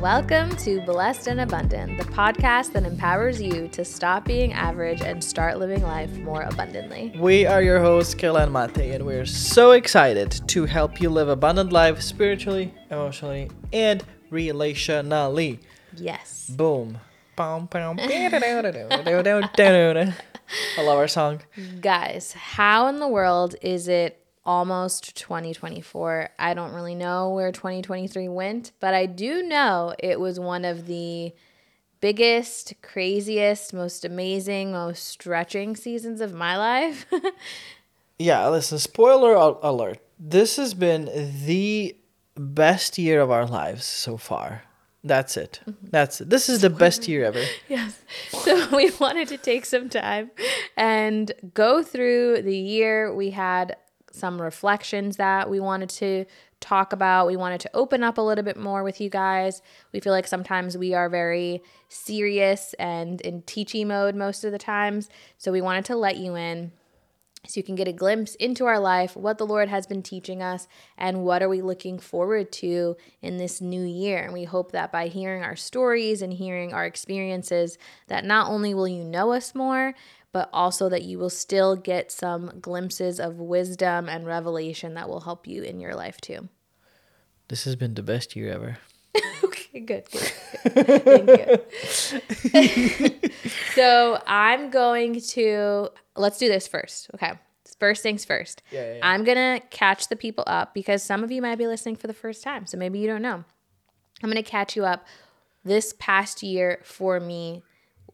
Welcome to Blessed and Abundant, the podcast that empowers you to stop being average and start living life more abundantly. We are your hosts, Kayla and Matej, and we're so excited to help you live abundant life spiritually, emotionally, and relationally. Yes. Boom. I love our song. Guys, how in the world is it almost 2024? I don't really know where 2023 went, but I do know it was one of the biggest, craziest, most amazing, most stretching seasons of my life. Yeah, listen, spoiler alert. This has been the best year of our lives so far. That's it. Mm-hmm. That's it. This is the best year ever. Yes. So we wanted to take some time and go through the year. We had some reflections that we wanted to talk about. We wanted to open up a little bit more with you guys. We feel like sometimes we are very serious and in teachy mode most of the times. So we wanted to let you in so you can get a glimpse into our life, what the Lord has been teaching us, and what are we looking forward to in this new year. And we hope that by hearing our stories and hearing our experiences, that not only will you know us more, but also that you will still get some glimpses of wisdom and revelation that will help you in your life too. This has been the best year ever. Okay, good. good, good. Thank you. so I'm going to let's do this first. Okay. First things first. Yeah, yeah, yeah. I'm gonna catch the people up because some of you might be listening for the first time, so maybe you don't know. I'm gonna catch you up this past year for me,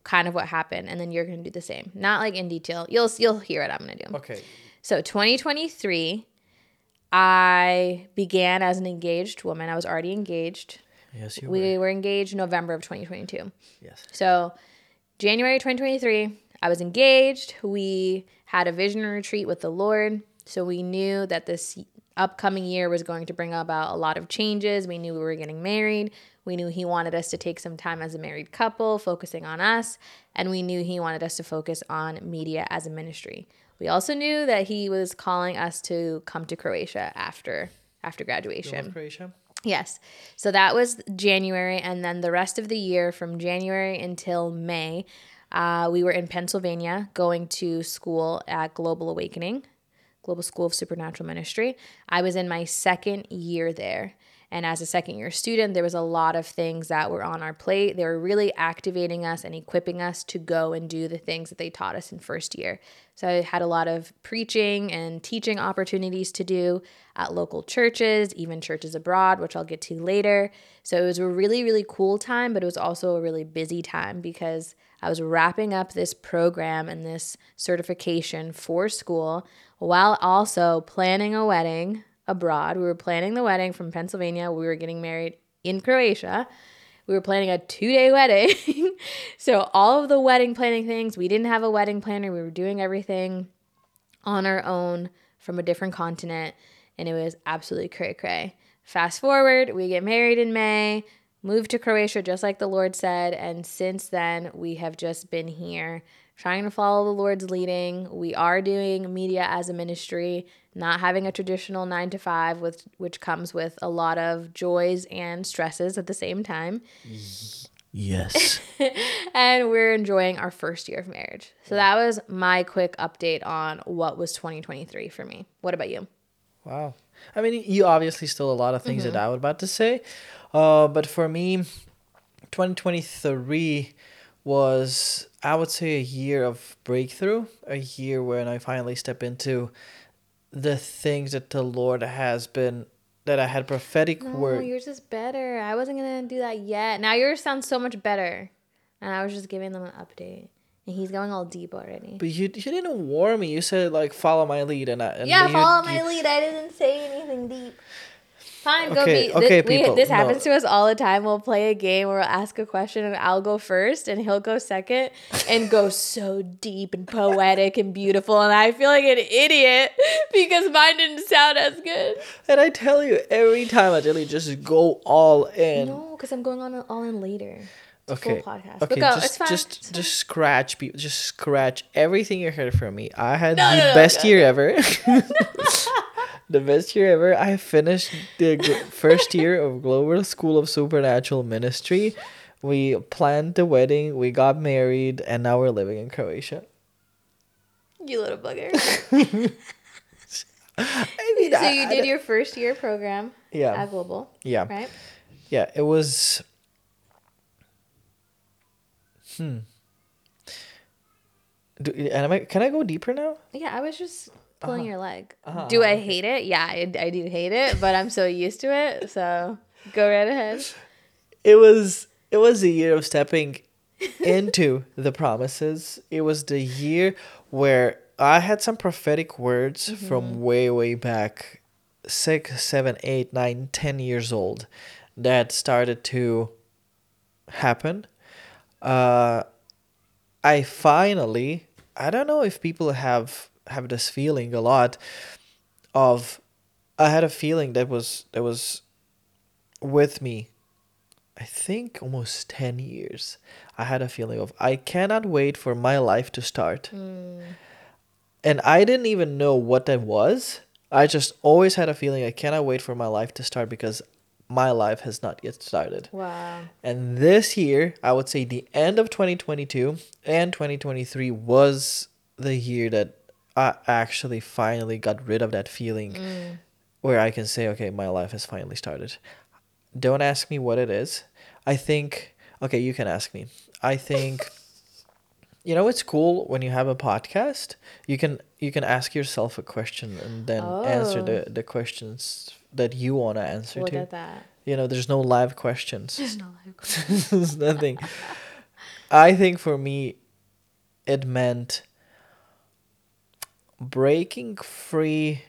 kind of what happened, and then you're gonna do the same. Not like in detail. You'll you'll hear what I'm gonna do. Okay. So 2023, I began as an engaged woman. I was already engaged. Yes, you We were. We were engaged November of 2022. Yes. So, January 2023, I was engaged. We had a vision retreat with the Lord. So, we knew that this upcoming year was going to bring about a lot of changes. We knew we were getting married. We knew He wanted us to take some time as a married couple, focusing on us. And we knew He wanted us to focus on media as a ministry. We also knew that He was calling us to come to Croatia after after graduation. Croatia. Yes. So that was January. And then the rest of the year, from January until May, uh, we were in Pennsylvania going to school at Global Awakening, Global School of Supernatural Ministry. I was in my second year there. And as a second year student, there was a lot of things that were on our plate. They were really activating us and equipping us to go and do the things that they taught us in first year. So I had a lot of preaching and teaching opportunities to do at local churches, even churches abroad, which I'll get to later. So it was a really, really cool time, but it was also a really busy time because I was wrapping up this program and this certification for school while also planning a wedding abroad. We were planning the wedding from Pennsylvania. We were getting married in Croatia. We were planning a two day wedding. so, all of the wedding planning things, we didn't have a wedding planner. We were doing everything on our own from a different continent. And it was absolutely cray cray. Fast forward, we get married in May, moved to Croatia just like the Lord said. And since then, we have just been here trying to follow the Lord's leading. We are doing media as a ministry, not having a traditional nine to five, with, which comes with a lot of joys and stresses at the same time. Yes. and we're enjoying our first year of marriage. So that was my quick update on what was 2023 for me. What about you? Wow. I mean, you obviously still a lot of things that mm-hmm. I was about to say. Uh, but for me, 2023 was, I would say, a year of breakthrough, a year when I finally step into the things that the Lord has been, that I had prophetic Oh, word. yours is better. I wasn't gonna do that yet. Now yours sounds so much better, and I was just giving them an update. And he's going all deep already. But you, you didn't warn me. You said, like, follow my lead. And, I, and yeah, you- follow you- my lead. I didn't say anything deep. Fine, go Okay, be. okay, thi- we- people, this no. happens to us all the time. We'll play a game where we'll ask a question and I'll go first and he'll go second and go so deep and poetic and beautiful. And I feel like an idiot because mine didn't sound as good. And I tell you, every time I tell you, just go all in. No, because I'm going on all in later. Okay. Podcast. Okay. go. just it's fine. just just scratch people. Just scratch everything you heard from me. I had No, the no, best year ever. the best year ever. I finished the first year of Global School of Supernatural Ministry. We planned the wedding, we got married, and now we're living in Croatia. You little bugger. I mean, so I- you did don't- your first year program yeah, at Global, yeah, right? yeah. It was. Hmm. Do, and am I, can I go deeper now? Yeah, I was just pulling your leg. Uh-huh, Do I hate it? Yeah, I, I do hate it, but I'm so used to it. So go right ahead. it was it was a year of stepping into the promises it was the year where i had some prophetic words from way way back six seven eight nine ten years old that started to happen uh i finally i don't know if people have have this feeling a lot of i had a feeling that was that was with me I think almost 10 years, I had a feeling of I cannot wait for my life to start. Mm. And I didn't even know what that was. I just always had a feeling I cannot wait for my life to start because my life has not yet started. Wow. And this year, I would say the end of 2022 and 2023 was the year that I actually finally got rid of that feeling mm. where I can say, okay, my life has finally started. Don't ask me what it is. I think, okay, you can ask me. I think. You know it's cool when you have a podcast. You can you can ask yourself a question and then answer Oh. the, the questions that you want to answer Look to. at that. You know, there's no live questions. There's no live questions. There's nothing. I think for me, it meant breaking free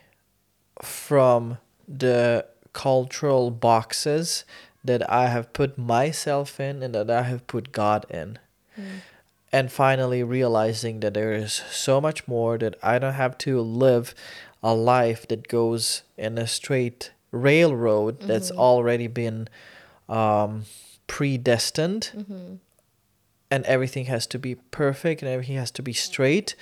from the cultural boxes that I have put myself in and that I have put God in. Hmm. And finally realizing that there is so much more that I don't have to live a life that goes in a straight railroad that's mm-hmm. already been um, predestined. Mm-hmm. And everything has to be perfect and everything has to be straight,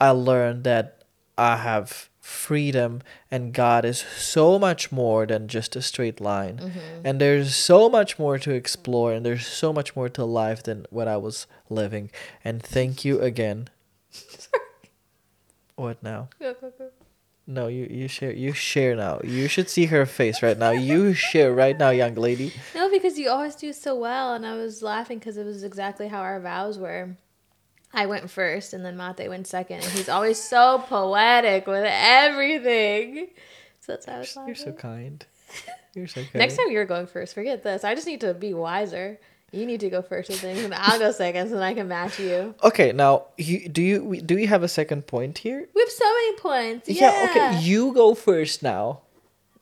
I learned that I have freedom and God is so much more than just a straight line. Mm-hmm. And there's so much more to explore and there's so much more to life than what I was living. And thank you again. Sorry. What now? No, you you share you share now. You should see her face right now. You share right now, young lady. No, because you always do so well, and I was laughing because it was exactly how our vows were. I went first, and then Matej went second, and he's always so poetic with everything. So that's how I was You're laughing. so kind. You're so kind. Next time you're going first, forget this. I just need to be wiser. You need to go first with things, and I'll go second, so then I can match you. Okay, now you, do you do you have a second point here? We have so many points. Yeah. okay, you go first now.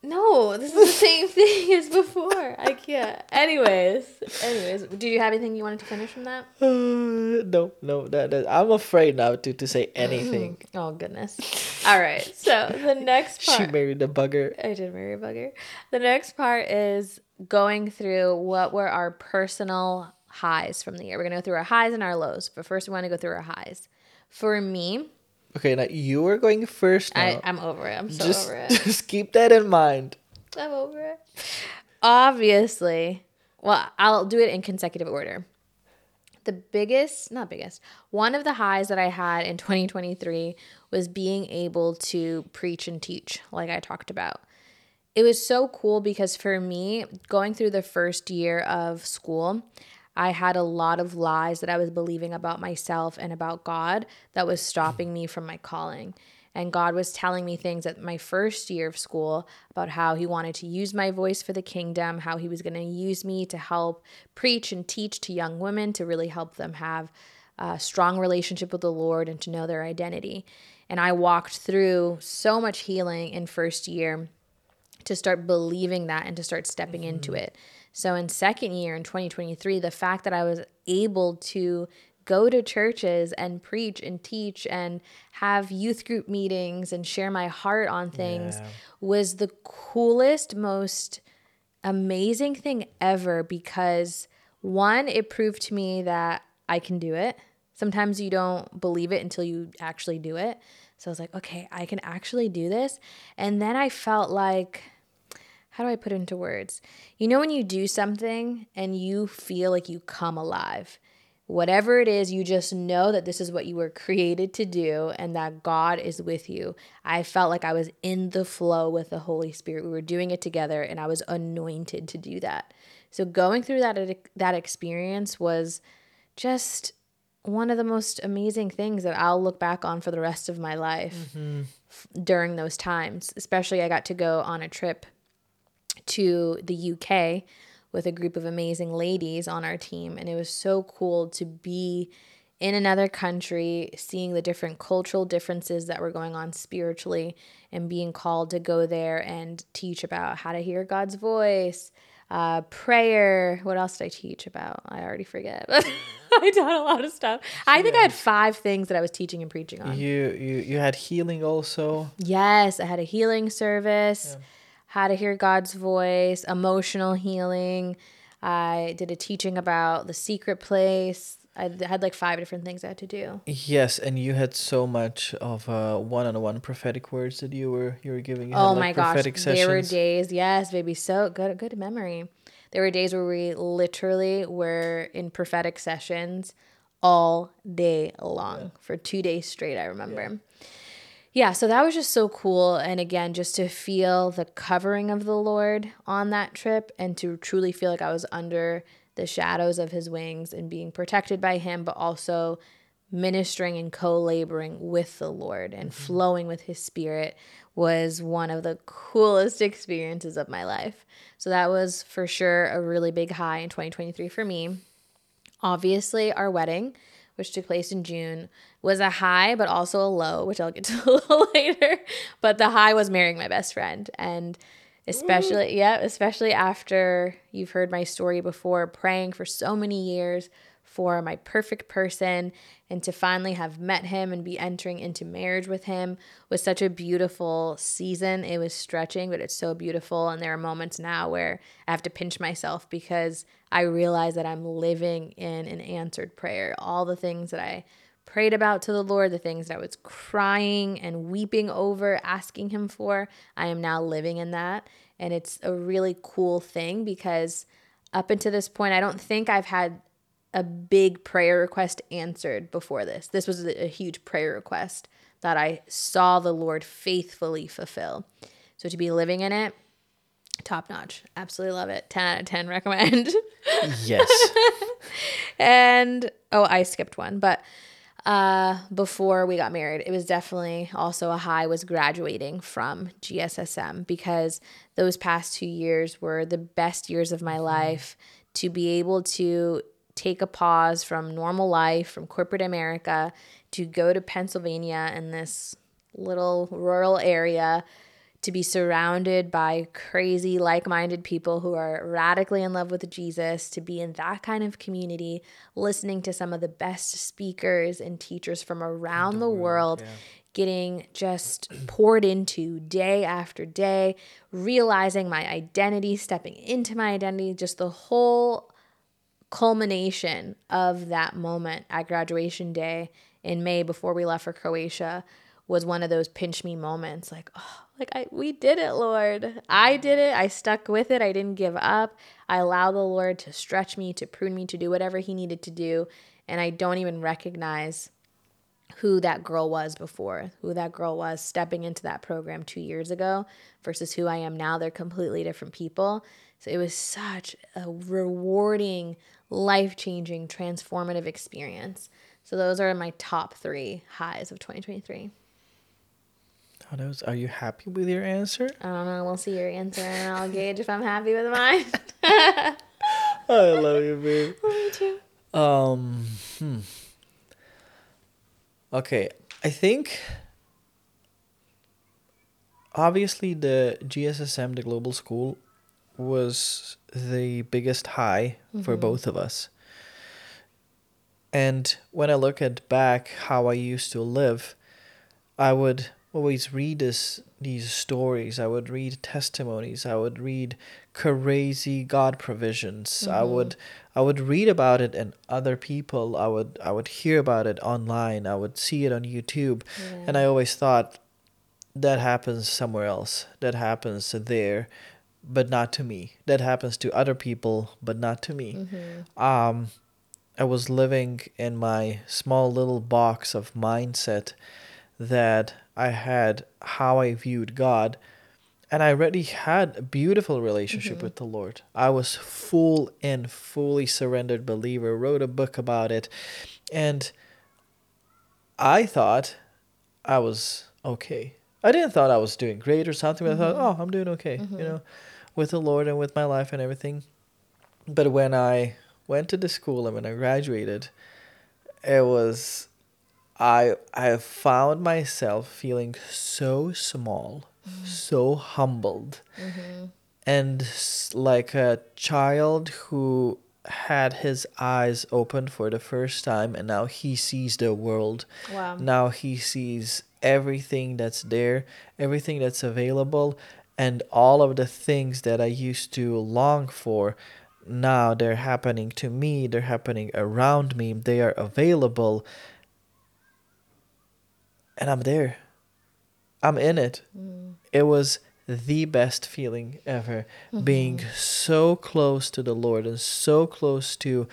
No, this is the same thing as before. I can't. Anyways, anyways, do you have anything you wanted to finish from that? Uh, no, no, that, that I'm afraid now to to say anything. Oh goodness. All right. So the next part. she married a bugger. I did marry a bugger. The next part is going through what were our personal highs from the year. We're gonna go through our highs and our lows, but first we want to go through our highs. For me, Okay, now you are going first now. I, I'm over it. I'm so just, over it. just keep that in mind. I'm over it. Obviously, well, I'll do it in consecutive order. The biggest, not biggest, one of the highs that I had in 2023 was being able to preach and teach, like I talked about. It was so cool because for me, going through the first year of school, I had a lot of lies that I was believing about myself and about God that was stopping me from my calling. And God was telling me things at my first year of school about how He wanted to use my voice for the kingdom, how He was going to use me to help preach and teach to young women to really help them have a strong relationship with the Lord and to know their identity. And I walked through so much healing in first year to start believing that and to start stepping into mm-hmm. it. So in second year in 2023, the fact that I was able to go to churches and preach and teach and have youth group meetings and share my heart on things Yeah. was the coolest, most amazing thing ever because one, it proved to me that I can do it. Sometimes you don't believe it until you actually do it. So I was like, okay, I can actually do this. And then I felt like, how do I put it into words? You know, when you do something and you feel like you come alive, whatever it is, you just know that this is what you were created to do and that God is with you. I felt like I was in the flow with the Holy Spirit. We were doing it together and I was anointed to do that. So going through that that experience was just one of the most amazing things that I'll look back on for the rest of my life mm-hmm. during those times. Especially, I got to go on a trip to the UK with a group of amazing ladies on our team, and it was so cool to be in another country, seeing the different cultural differences that were going on spiritually, and being called to go there and teach about how to hear God's voice, uh, prayer. What else did I teach about? I already forget. I done a lot of stuff. I think I had five things that I was teaching and preaching on. You you you had healing also. Yes, I had a healing service. Yeah. How to hear God's voice, emotional healing. I did a teaching about the secret place. I had like five different things I had to do. Yes, and you had so much of uh, one-on-one prophetic words that you were you were giving. You oh like, my gosh, sessions. there were days. Yes, baby, so good, good memory. There were days where we literally were in prophetic sessions all day long yeah. for two days straight. I remember. Yeah. Yeah, so that was just so cool. And again, just to feel the covering of the Lord on that trip and to truly feel like I was under the shadows of his wings and being protected by him, but also ministering and co laboring with the Lord and mm-hmm. flowing with his spirit was one of the coolest experiences of my life. So that was for sure a really big high in 2023 for me. Obviously, our wedding, which took place in June, was a high, but also a low, which I'll get to a little later. But the high was marrying my best friend. And especially yeah especially after you've heard my story before praying for so many years for my perfect person and to finally have met him and be entering into marriage with him was such a beautiful season it was stretching but it's so beautiful and there are moments now where i have to pinch myself because i realize that i'm living in an answered prayer all the things that i prayed about to the Lord, the things that I was crying and weeping over, asking Him for. I am now living in that. And it's a really cool thing because up until this point, I don't think I've had a big prayer request answered before this. This was a, huge prayer request that I saw the Lord faithfully fulfill. So to be living in it, top notch. Absolutely love it. 10 out of 10 recommend. Yes. and oh, I skipped one, but uh, before we got married. It was definitely also a high was graduating from GSSM because those past two years were the best years of my mm-hmm. life to be able to take a pause from normal life, from corporate America, to go to Pennsylvania in this little rural area to be surrounded by crazy, like minded people who are radically in love with Jesus, to be in that kind of community, listening to some of the best speakers and teachers from around the, the, world, world yeah. getting just poured into day after day, realizing my identity, stepping into my identity, just the whole culmination of that moment at graduation day in May before we left for Croatia was one of those pinch me moments like oh like I we did it, Lord. I did it. I stuck with it. I didn't give up. I allowed the Lord to stretch me, to prune me, to do whatever he needed to do, and I don't even recognize who that girl was before, who that girl was stepping into that program 2 years ago versus who I am now. They're completely different people. So it was such a rewarding, life-changing, transformative experience. So those are my top 3 highs of 2023. Those, are you happy with your answer? I don't know. We'll see your answer and I'll gauge if I'm happy with mine. I love you, babe. me too. Um, hmm. Okay, I think obviously the GSSM, the global school, was the biggest high mm-hmm. for both of us. And when I look at back how I used to live, I would always read this these stories. I would read testimonies. I would read crazy God provisions. I would I would read about it in other people. I would I would hear about it online. I would see it on YouTube. And I always thought that happens somewhere else. That happens there, but not to me. That happens to other people, but not to me. Um I was living in my small little box of mindset that I had how I viewed God. And I already had a beautiful relationship mm-hmm. with the Lord. I was full and fully surrendered believer, wrote a book about it. And I thought I was okay. I didn't thought I was doing great or something, but I thought, mm-hmm. oh, I'm doing okay, you mm-hmm. know, with the Lord and with my life and everything. But when I went to the school and when I graduated, it was I I have found myself feeling so small, mm-hmm. so humbled, mm-hmm. and like a child who had his eyes opened for the first time and now he sees the world. Wow. Now he sees everything that's there, everything that's available, and all of the things that I used to long for. Now they're happening to me, they're happening around me, they are available, and I'm there. I'm in it. It was the best feeling ever being so close to the Lord and so close to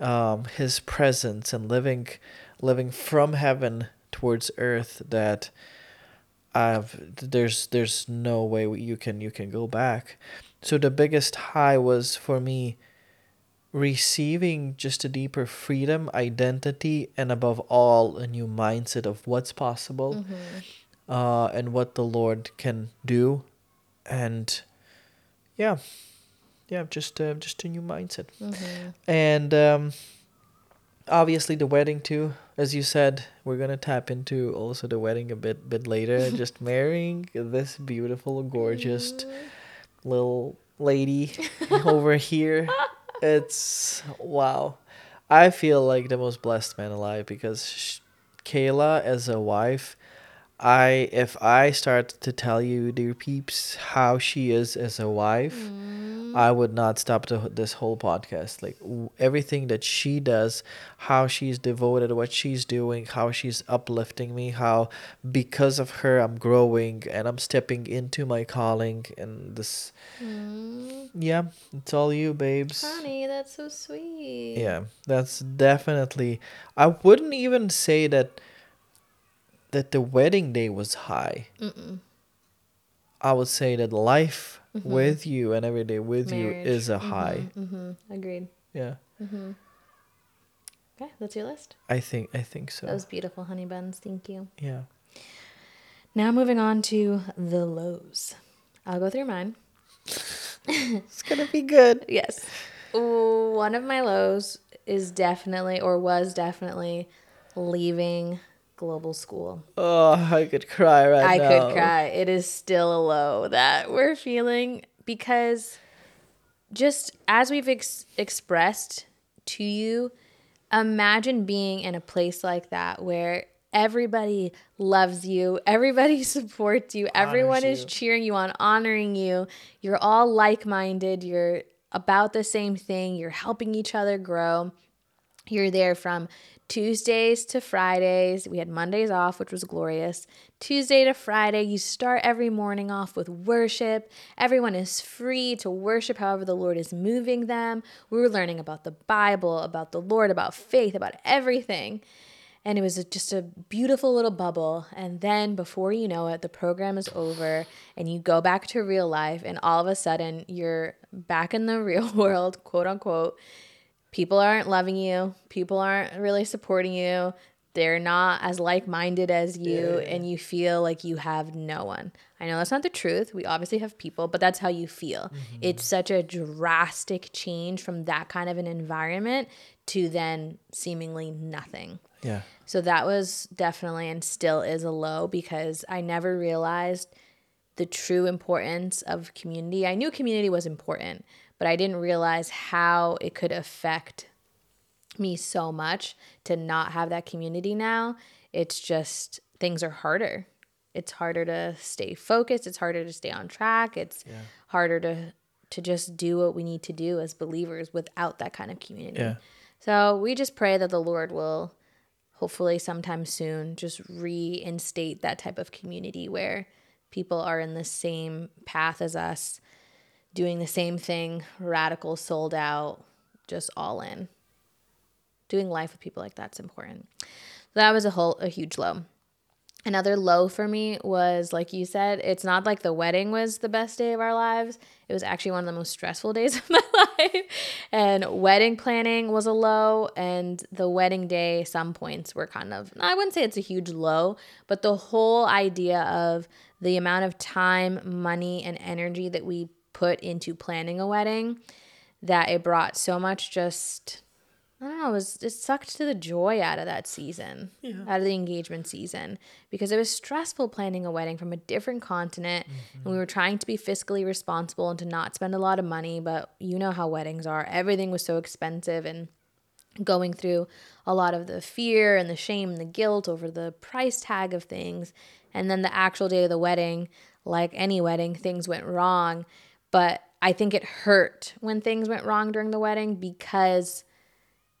um, his presence and living living from heaven towards earth that I've there's there's no way you can you can go back. So the biggest high was for me receiving just a deeper freedom, identity, and above all, a new mindset of what's possible uh, and what the Lord can do. And yeah, yeah, just uh, just a new mindset. And um, obviously the wedding too. As you said, we're gonna tap into also the wedding a bit bit later. just marrying this beautiful, gorgeous little lady over here. It's wow. I feel like the most blessed man alive because Kayla as a wife, I if I start to tell you, dear peeps, how she is as a wife, mm. I would not stop the, this whole podcast. Like w- everything that she does, how she's devoted, what she's doing, how she's uplifting me, how because of her I'm growing and I'm stepping into my calling and this. Mm. Yeah, it's all you, babes. Honey, that's so sweet. Yeah, that's definitely. I wouldn't even say that that the wedding day was high. I would say that life mm-hmm. with you and every day with Marriage. you is a mm-hmm. high. Mm-hmm. Agreed. Yeah, mm-hmm. Okay, that's your list. I think I think so. That was beautiful, honey buns. Thank you. yeah. Now moving on to the lows. I'll go through mine. It's gonna be good. Yes. One of my lows is definitely or was definitely leaving global school. Oh, I could cry right I now. I could cry. It is still a low that we're feeling because just as we've ex- expressed to you, imagine being in a place like that where everybody loves you, everybody supports you, everyone is you. cheering you on, honoring you. You're all like minded, you're about the same thing, you're helping each other grow. You're there from Tuesdays to Fridays. We had Mondays off, which was glorious. Tuesday to Friday, you start every morning off with worship. Everyone is free to worship however the Lord is moving them. We were learning about the Bible, about the Lord, about faith, about everything. And it was just a beautiful little bubble. And then before you know it, the program is over and you go back to real life. And all of a sudden, you're back in the real world, quote unquote people aren't loving you. People aren't really supporting you. They're not as like-minded as you and you feel like you have no one. I know that's not the truth. We obviously have people but that's how you feel. Mm-hmm. It's such a drastic change from that kind of an environment to then seemingly nothing. Yeah. so that was definitely and still is a low because I never realized the true importance of community. I knew community was important, but I didn't realize how it could affect me so much to not have that community now. It's just things are harder. it's harder to stay focused, it's harder to stay on track, it's Yeah. harder to to just do what we need to do as believers without that kind of community. Yeah. So we just pray that the Lord will hopefully sometime soon just reinstate that type of community where people are in the same path as us, doing the same thing, radical, sold out, just all in. Doing life with people like that's important. That was a whole a huge low. Another low for me was like you said, it's not like the wedding was the best day of our lives. It was actually one of the most stressful days of my life. And wedding planning was a low and the wedding day some points were kind of I wouldn't say it's a huge low, but the whole idea of the amount of time, money and energy that we put into planning a wedding that it brought so much just I don't know, it was it sucked to the joy out of that season, out of the engagement season, because it was stressful planning a wedding from a different continent, and we mm-hmm. were trying to be fiscally responsible and to not spend a lot of money. But you know how weddings are; everything was so expensive, and going through a lot of the fear and the shame and the guilt over the price tag of things, and then the actual day of the wedding, like any wedding, things went wrong, but I think it hurt when things went wrong during the wedding because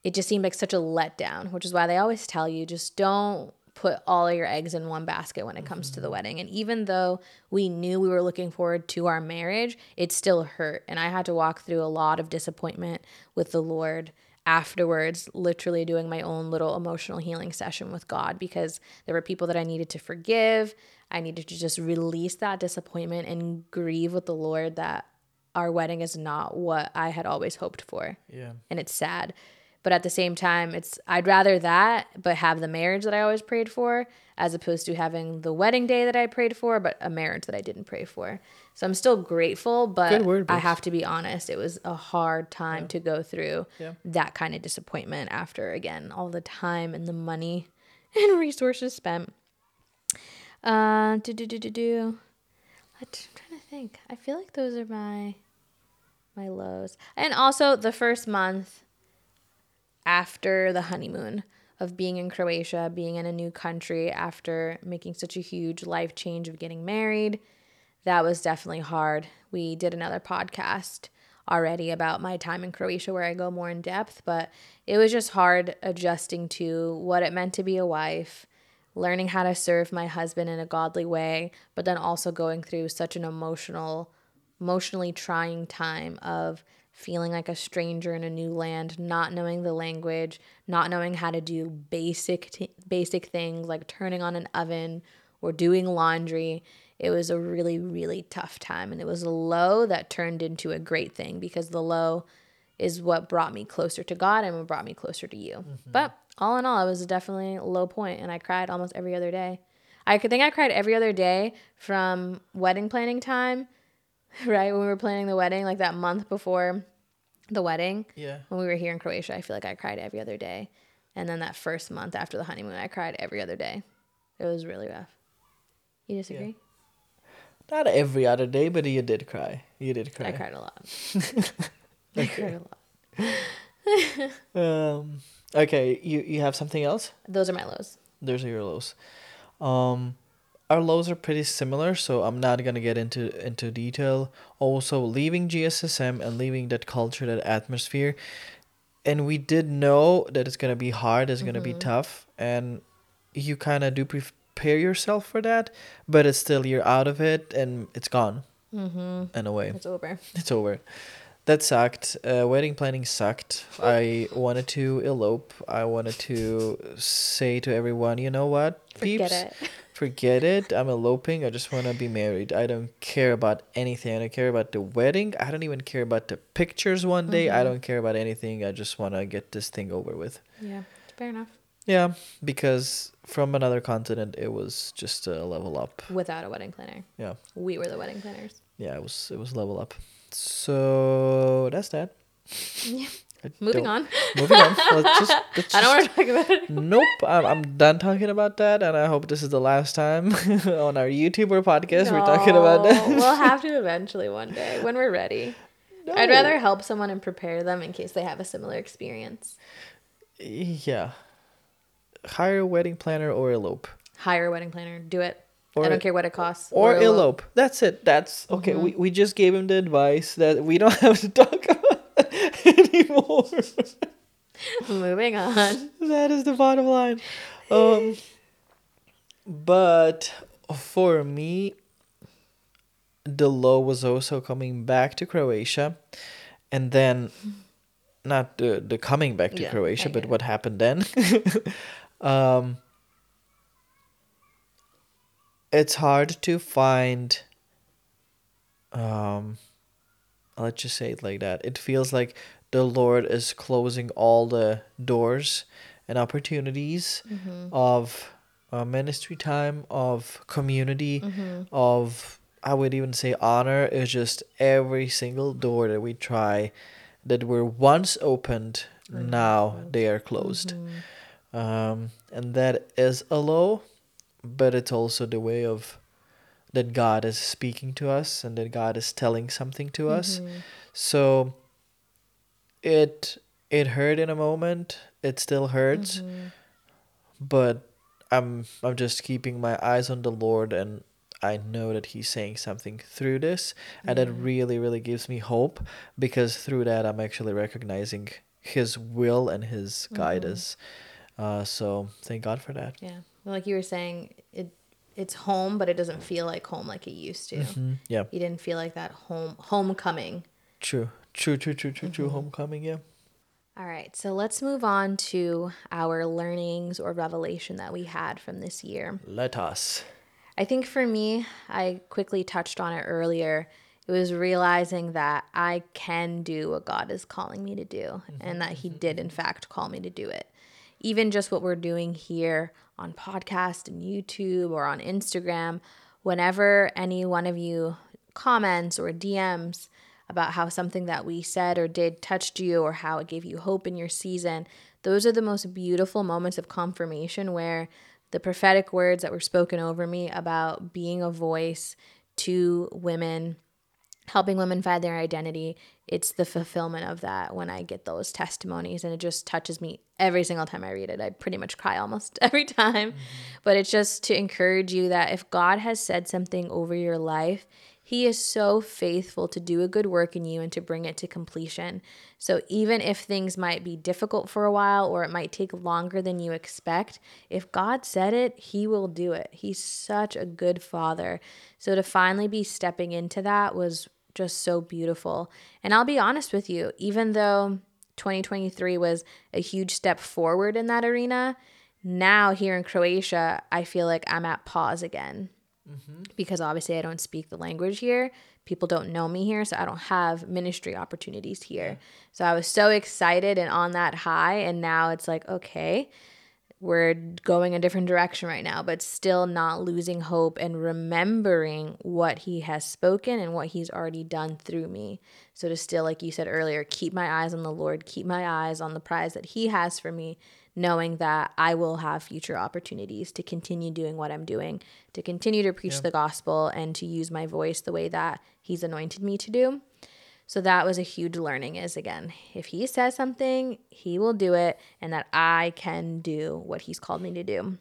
it just seemed like such a letdown, which is why they always tell you just don't put all your eggs in one basket when it comes to the mm-hmm. wedding. And even though we knew we were looking forward to our marriage, it still hurt. And I had to walk through a lot of disappointment with the Lord afterwards, literally doing my own little emotional healing session with God because there were people that I needed to forgive. I needed to just release that disappointment and grieve with the Lord that our wedding is not what I had always hoped for Yeah. and it's sad. But at the same time, it's I'd rather that but have the marriage that I always prayed for as opposed to having the wedding day that I prayed for but a marriage that I didn't pray for. So I'm still grateful, but word, I have to be honest, it was a hard time to go through Yeah. that kind of disappointment after again all the time and the money and resources spent. Uh do do do do do. I'm trying to think. I feel like those are my my lows. And also the first month after the honeymoon of being in Croatia, being in a new country after making such a huge life change of getting married, that was definitely hard. We did another podcast already about my time in Croatia where I go more in depth, but it was just hard adjusting to what it meant to be a wife, learning how to serve my husband in a godly way, but then also going through such an emotional emotionally trying time of feeling like a stranger in a new land, not knowing the language, not knowing how to do basic t- basic things like turning on an oven or doing laundry. It was a really really tough time and it was a low that turned into a great thing because the low is what brought me closer to God and what brought me closer to you. Mm-hmm. But all in all, it was definitely a low point and I cried almost every other day. I could think I cried every other day from wedding planning time right when we were planning the wedding like that month before the wedding Yeah. when we were here in croatia i feel like i cried every other day and then that first month after the honeymoon i cried every other day it was really rough you disagree Not every other day, but you did cry. You did cry. i cried a lot i cried a lot Um. Okay. You you have something else? those are my lows Those are your lows. Um, our lows are pretty similar, so I'm not gonna get into into detail. Also, leaving GSSM and leaving that culture, that atmosphere, and we did know that it's gonna be hard, it's gonna be tough, and you kind of do prepare yourself for that, but it's still you're out of it and it's gone. Mm-hmm. In a way, it's over it's over. That sucked. Uh, wedding planning sucked. I wanted to elope. I wanted to say to everyone, you know what, forget it forget it. I'm eloping. I just want to be married. I don't care about anything. I don't care about the wedding. I don't even care about the pictures one day. I don't care about anything. I just want to get this thing over with. yeah fair enough Yeah, because from another continent, it was just a level up. without a wedding planner Yeah, we were the wedding planners yeah, it was it was level up. So that's that. yeah I moving on Moving on. Let's just, let's i don't just- want to talk about it Nope, I'm, I'm done talking about that, and I hope this is the last time on our YouTube or podcast we're talking about No, that. we'll have to eventually one day when we're ready I'd rather help someone and prepare them in case they have a similar experience. Yeah. Hire a wedding planner or elope. Hire a wedding planner. Do it. I don't care what it costs. or elope. That's it. That's okay. Mm-hmm. We, we just gave him the advice that we don't have to talk about anymore. Moving on. that is the bottom line. Um, but for me, the low was also coming back to Croatia, and then not the the coming back to Yeah, Croatia, but it. what happened then. um, it's hard to find. Um, let's just say it like that. It feels like the Lord is closing all the doors and opportunities of uh, ministry time, of community, of I would even say honor. Is just every single door that we try that were once opened, now they are closed. Um, and that is a low, but it's also the way of that God is speaking to us and that God is telling something to us. Mm-hmm. So it it hurt in a moment. It still hurts. Mm-hmm. But I'm I'm just keeping my eyes on the Lord and I know that he's saying something through this and that mm-hmm. really really gives me hope because through that I'm actually recognizing his will and his guidance. Uh, so thank God for that. Yeah. Like you were saying, it it's home, but it doesn't feel like home like it used to. Mm, yeah. You didn't feel like that home homecoming. True. True, true, true, true, true. Homecoming, yeah. All right, so let's move on to our learnings or revelation that we had from this year. Let us. I think for me, I quickly touched on it earlier. It was realizing that I can do what God is calling me to do and that He did, in fact, call me to do it. Even just what we're doing here on podcast and YouTube or on Instagram, whenever any one of you comments or DMs about how something that we said or did touched you or how it gave you hope in your season, those are the most beautiful moments of confirmation where the prophetic words that were spoken over me about being a voice to women, helping women find their identity, it's the fulfillment of that when I get those testimonies. And it just touches me every single time I read it. I pretty much cry almost every time. Mm-hmm. But it's just to encourage you that if God has said something over your life, he is so faithful to do a good work in you and to bring it to completion. So, even if things might be difficult for a while or it might take longer than you expect, if God said it, He will do it. He's such a good father. So, to finally be stepping into that was just so beautiful. And I'll be honest with you, even though 2023 was a huge step forward in that arena, now here in Croatia, I feel like I'm at pause again mm-hmm. because obviously I don't speak the language here. People don't know me here, so I don't have ministry opportunities here. So I was so excited and on that high, and now it's like, okay, we're going a different direction right now, but still not losing hope and remembering what he has spoken and what he's already done through me. So to still, like you said earlier, keep my eyes on the Lord, keep my eyes on the prize that he has for me, knowing that I will have future opportunities to continue doing what I'm doing, to continue to preach the gospel and to use my voice the way that he's anointed me to do. So that was a huge learning is again, if he says something, he will do it and that I can do what he's called me to do.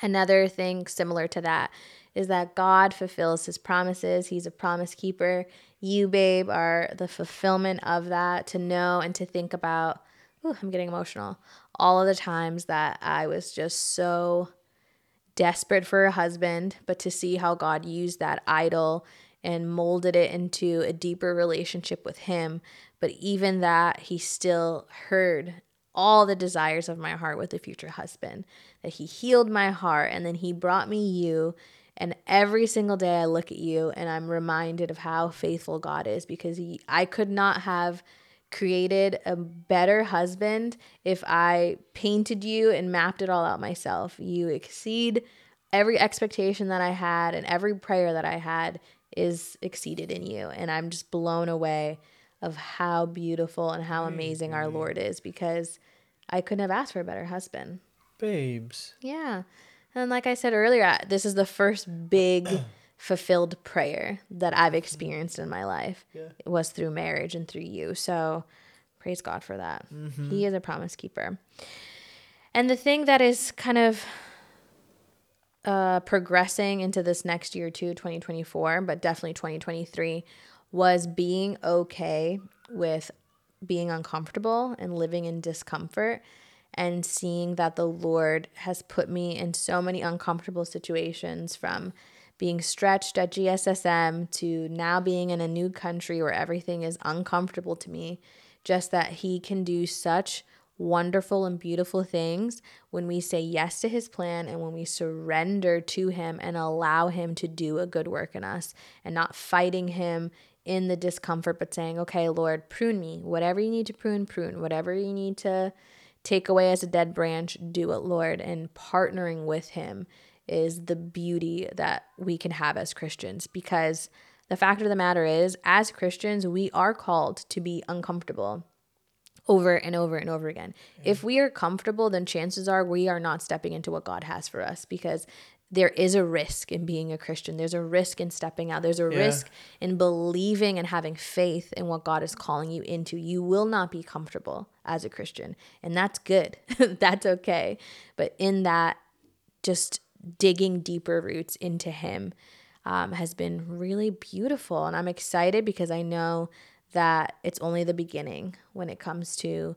Another thing similar to that is that God fulfills his promises. He's a promise keeper. You, babe, are the fulfillment of that to know and to think about. Ooh, I'm getting emotional. All of the times that I was just so desperate for a husband, but to see how God used that idol and molded it into a deeper relationship with Him. But even that, He still heard all the desires of my heart with a future husband, that He healed my heart, and then He brought me you. And every single day I look at you and I'm reminded of how faithful God is because he, I could not have created a better husband if I painted you and mapped it all out myself. You exceed every expectation that I had and every prayer that I had is exceeded in you. And I'm just blown away of how beautiful and how amazing our mm-hmm. Lord is because I couldn't have asked for a better husband. Babes. Yeah. And like I said earlier, this is the first big fulfilled prayer that I've mm-hmm. experienced in my life. Yeah. It was through marriage and through you. So praise God for that. Mm-hmm. He is a promise keeper. And the thing that is kind of uh, progressing into this next year too, 2024, but definitely 2023, was being okay with being uncomfortable and living in discomfort and seeing that the Lord has put me in so many uncomfortable situations from being stretched at GSSM to now being in a new country where everything is uncomfortable to me. Just that He can do such wonderful and beautiful things when we say yes to His plan and when we surrender to Him and allow Him to do a good work in us and not fighting Him in the discomfort, but saying, okay, Lord, prune me. Whatever you need to prune, prune. Whatever you need to take away as a dead branch, do it, Lord. And partnering with Him is the beauty that we can have as Christians because the fact of the matter is, as Christians, we are called to be uncomfortable over and over and over again. Yeah. If we are comfortable, then chances are we are not stepping into what God has for us because there is a risk in being a Christian. There's a risk in stepping out. There's a yeah. risk in believing and having faith in what God is calling you into. You will not be comfortable as a Christian, and that's good. that's okay. But in that, just digging deeper roots into Him um, has been really beautiful. And I'm excited because I know that it's only the beginning when it comes to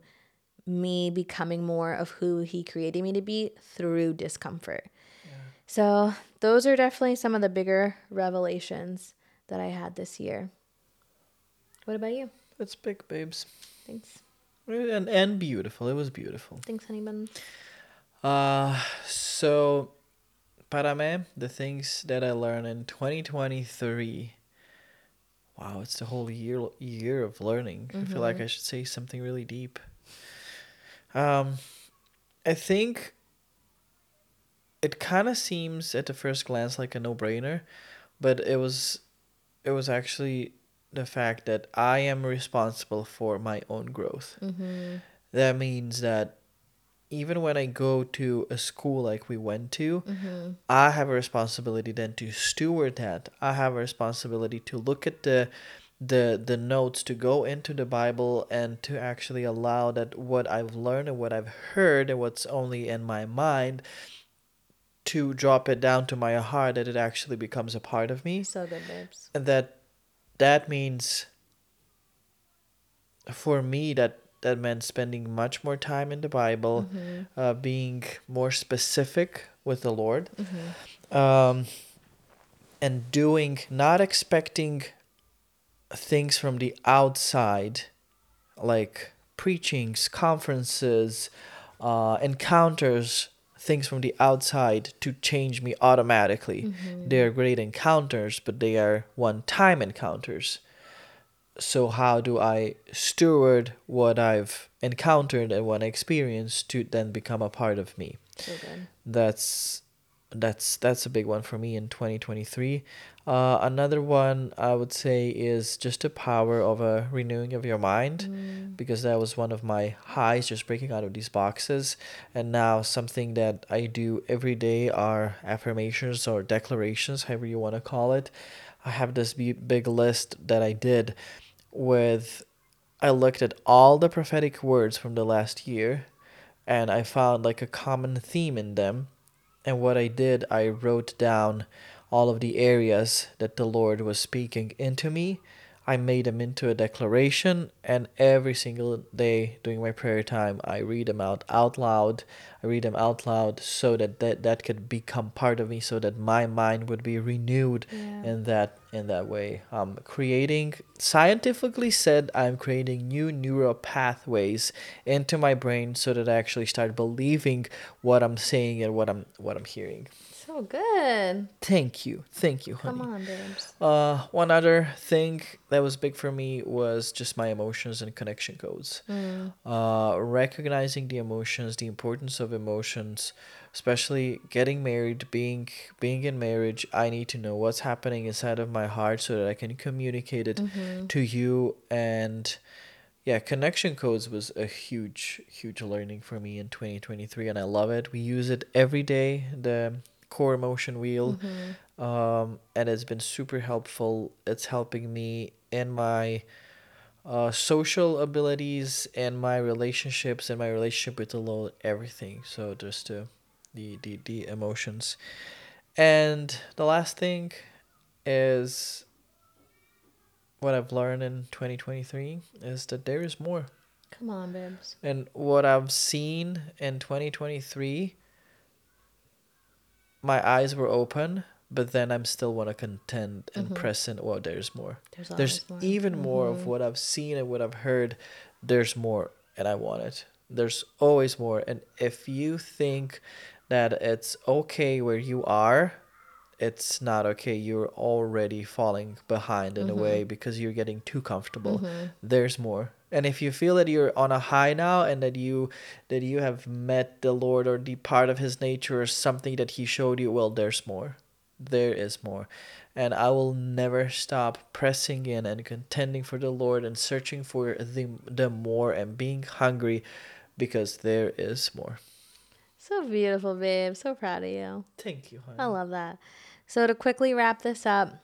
me becoming more of who He created me to be through discomfort. Yeah. So, those are definitely some of the bigger revelations that I had this year. What about you? It's big, babes. Thanks. And, and beautiful. It was beautiful. Thanks, honey bun. Uh, so para mí, the things that I learned in 2023. Wow, it's the whole year year of learning. Mm-hmm. I feel like mm-hmm. I should say something really deep. Um, I think it kind of seems at the first glance like a no-brainer, but it was it was actually the fact that I am responsible for my own growth. Mm-hmm. That means that even when I go to a school like we went to, mm-hmm. I have a responsibility then to steward that. I have a responsibility to look at the the the notes to go into the Bible and to actually allow that what I've learned and what I've heard and what's only in my mind to drop it down to my heart that it actually becomes a part of me. So good, babes. And that that means for me that that meant spending much more time in the Bible, mm-hmm. uh, being more specific with the Lord, mm-hmm. um, and doing, not expecting things from the outside, like preachings, conferences, uh, encounters, things from the outside to change me automatically. Mm-hmm. They are great encounters, but they are one time encounters so how do I steward what I've encountered and what I experienced to then become a part of me? So that's that's that's a big one for me in 2023. Uh, another one I would say is just the power of a renewing of your mind, mm. because that was one of my highs, just breaking out of these boxes. And now something that I do every day are affirmations or declarations, however you want to call it. I have this big list that I did with I looked at all the prophetic words from the last year and I found like a common theme in them. And what I did, I wrote down all of the areas that the Lord was speaking into me I made them into a declaration, and every single day during my prayer time, I read them out out loud. I read them out loud so that that, that could become part of me, so that my mind would be renewed yeah. in that in that way. Um, creating scientifically said, I'm creating new neural pathways into my brain so that I actually start believing what I'm saying and what I'm what I'm hearing. Good. Thank you. Thank you, honey. Come on, babes. Uh, one other thing that was big for me was just my emotions and connection codes. Mm. Uh, recognizing the emotions, the importance of emotions, especially getting married, being being in marriage. I need to know what's happening inside of my heart so that I can communicate it mm-hmm. to you and yeah, connection codes was a huge, huge learning for me in 2023, and I love it. We use it every day. The core emotion wheel mm-hmm. um, and it's been super helpful it's helping me in my uh, social abilities and my relationships and my relationship with the Lord, everything so just uh, the, the the emotions And the last thing is what I've learned in 2023 is that there is more. Come on, babes. And what I've seen in 2023, my eyes were open, but then I'm still want to contend and Mhm. press in. Well, there's more. There's, There's more. even more of Mhm. what I've seen and what I've heard. There's more, and I want it. There's always more. And if you think that it's okay where you are, it's not okay. You're already falling behind in a way because you're getting too comfortable. Mhm. There's more. And if you feel that you're on a high now and that you that you have met the Lord or the part of his nature or something that he showed you, well there's more. There is more. And I will never stop pressing in and contending for the Lord and searching for the the more and being hungry because there is more. So beautiful, babe. So proud of you. Thank you, honey. I love that. So to quickly wrap this up,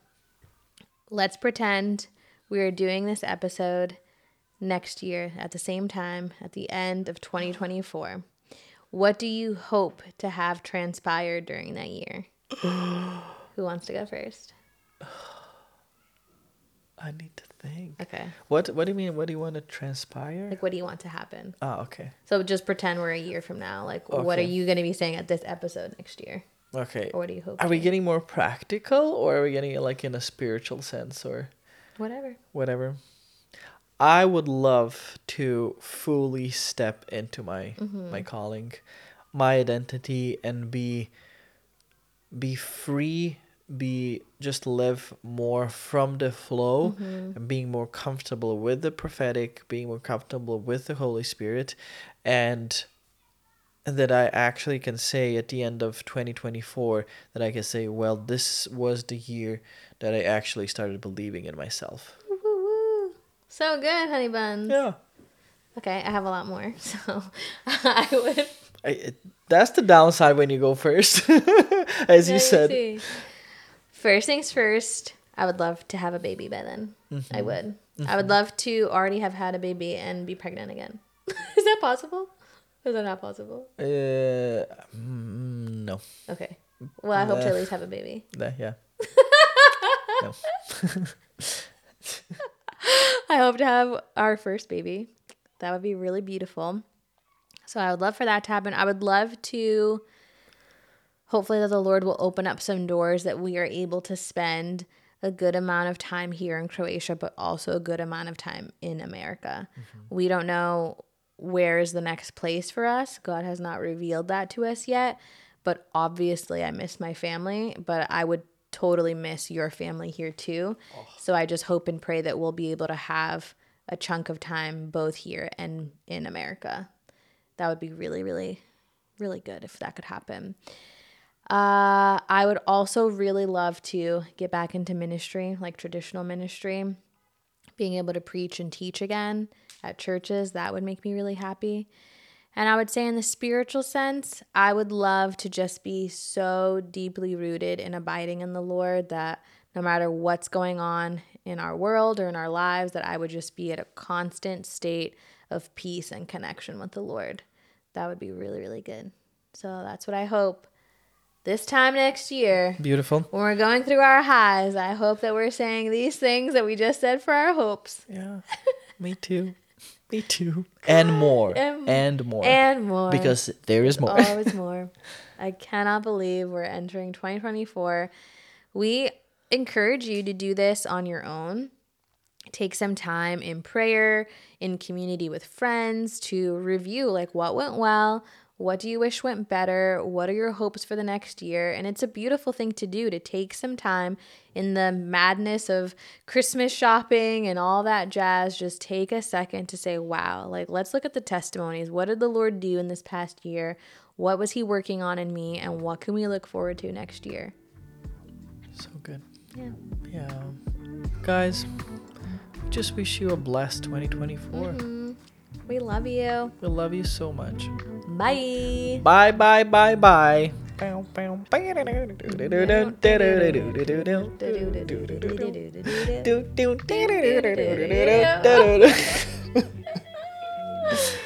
let's pretend we are doing this episode next year at the same time at the end of 2024. What do you hope to have transpired during that year? Who wants to go first? I need to think. Okay. What what do you mean? What do you want to transpire? Like what do you want to happen? Ah, okay. So just pretend we're a year from now. Like what are you going to be saying at this episode next year? Okay. Or what do you hope? Are we getting more practical or are we getting it like in a spiritual sense or whatever. whatever? I would love to fully step into my Mm-hmm. my calling, my identity and be be free, be just live more from the flow Mm-hmm. and being more comfortable with the prophetic, being more comfortable with the Holy Spirit and and that I actually can say at the end of 2024 that I can say, well, this was the year that I actually started believing in myself. So good, honey buns. Yeah. Okay, I have a lot more. So I would I, it, that's the downside when you go first, as you said. see. First things first, I would love to have a baby by then. Mm-hmm. I would. I would love to already have had a baby and be pregnant again. Is that possible? Is that not possible? Uh, mm, no. Okay. Well, I hope to at least have a baby. Nah, yeah. no. I hope to have our first baby. That would be really beautiful. So I would love for that to happen. I would love to hopefully that the Lord will open up some doors that we are able to spend a good amount of time here in Croatia, but also a good amount of time in America. Mm-hmm. We don't know where is the next place for us. God has not revealed that to us yet. But obviously, I miss my family, but I would totally miss your family here too. So I just hope and pray that we'll be able to have a chunk of time both here and in America. That would be really, really, really good if that could happen. Uh, I would also really love to get back into ministry, like traditional ministry, being able to preach and teach again at churches. That would make me really happy. And I would say, in the spiritual sense, I would love to just be so deeply rooted in abiding in the Lord that no matter what's going on in our world or in our lives, that I would just be at a constant state of peace and connection with the Lord. That would be really, really good. So that's what I hope this time next year Beautiful. when we're going through our highs, I hope that we're saying these things that we just said for our hopes Yeah. Me too. Me too. And more. And- And, more. and more. because there is more. always more. I cannot believe we're entering 2024. We encourage you to do this on your own. Take some time in prayer, in community with friends to review like what went well, what do you wish went better, what are your hopes for the next year? And it's a beautiful thing to do to take some time in the madness of Christmas shopping and all that jazz. Just take a second to say, wow, like let's look at the testimonies. What did the Lord do in this past year? What was He working on in me? And what can we look forward to next year? so good. Yeah. Yeah. Guys, just wish you a blessed 2024. Mm-hmm. We love you. We love you so much. Bye. Bye, bye, bye, bye.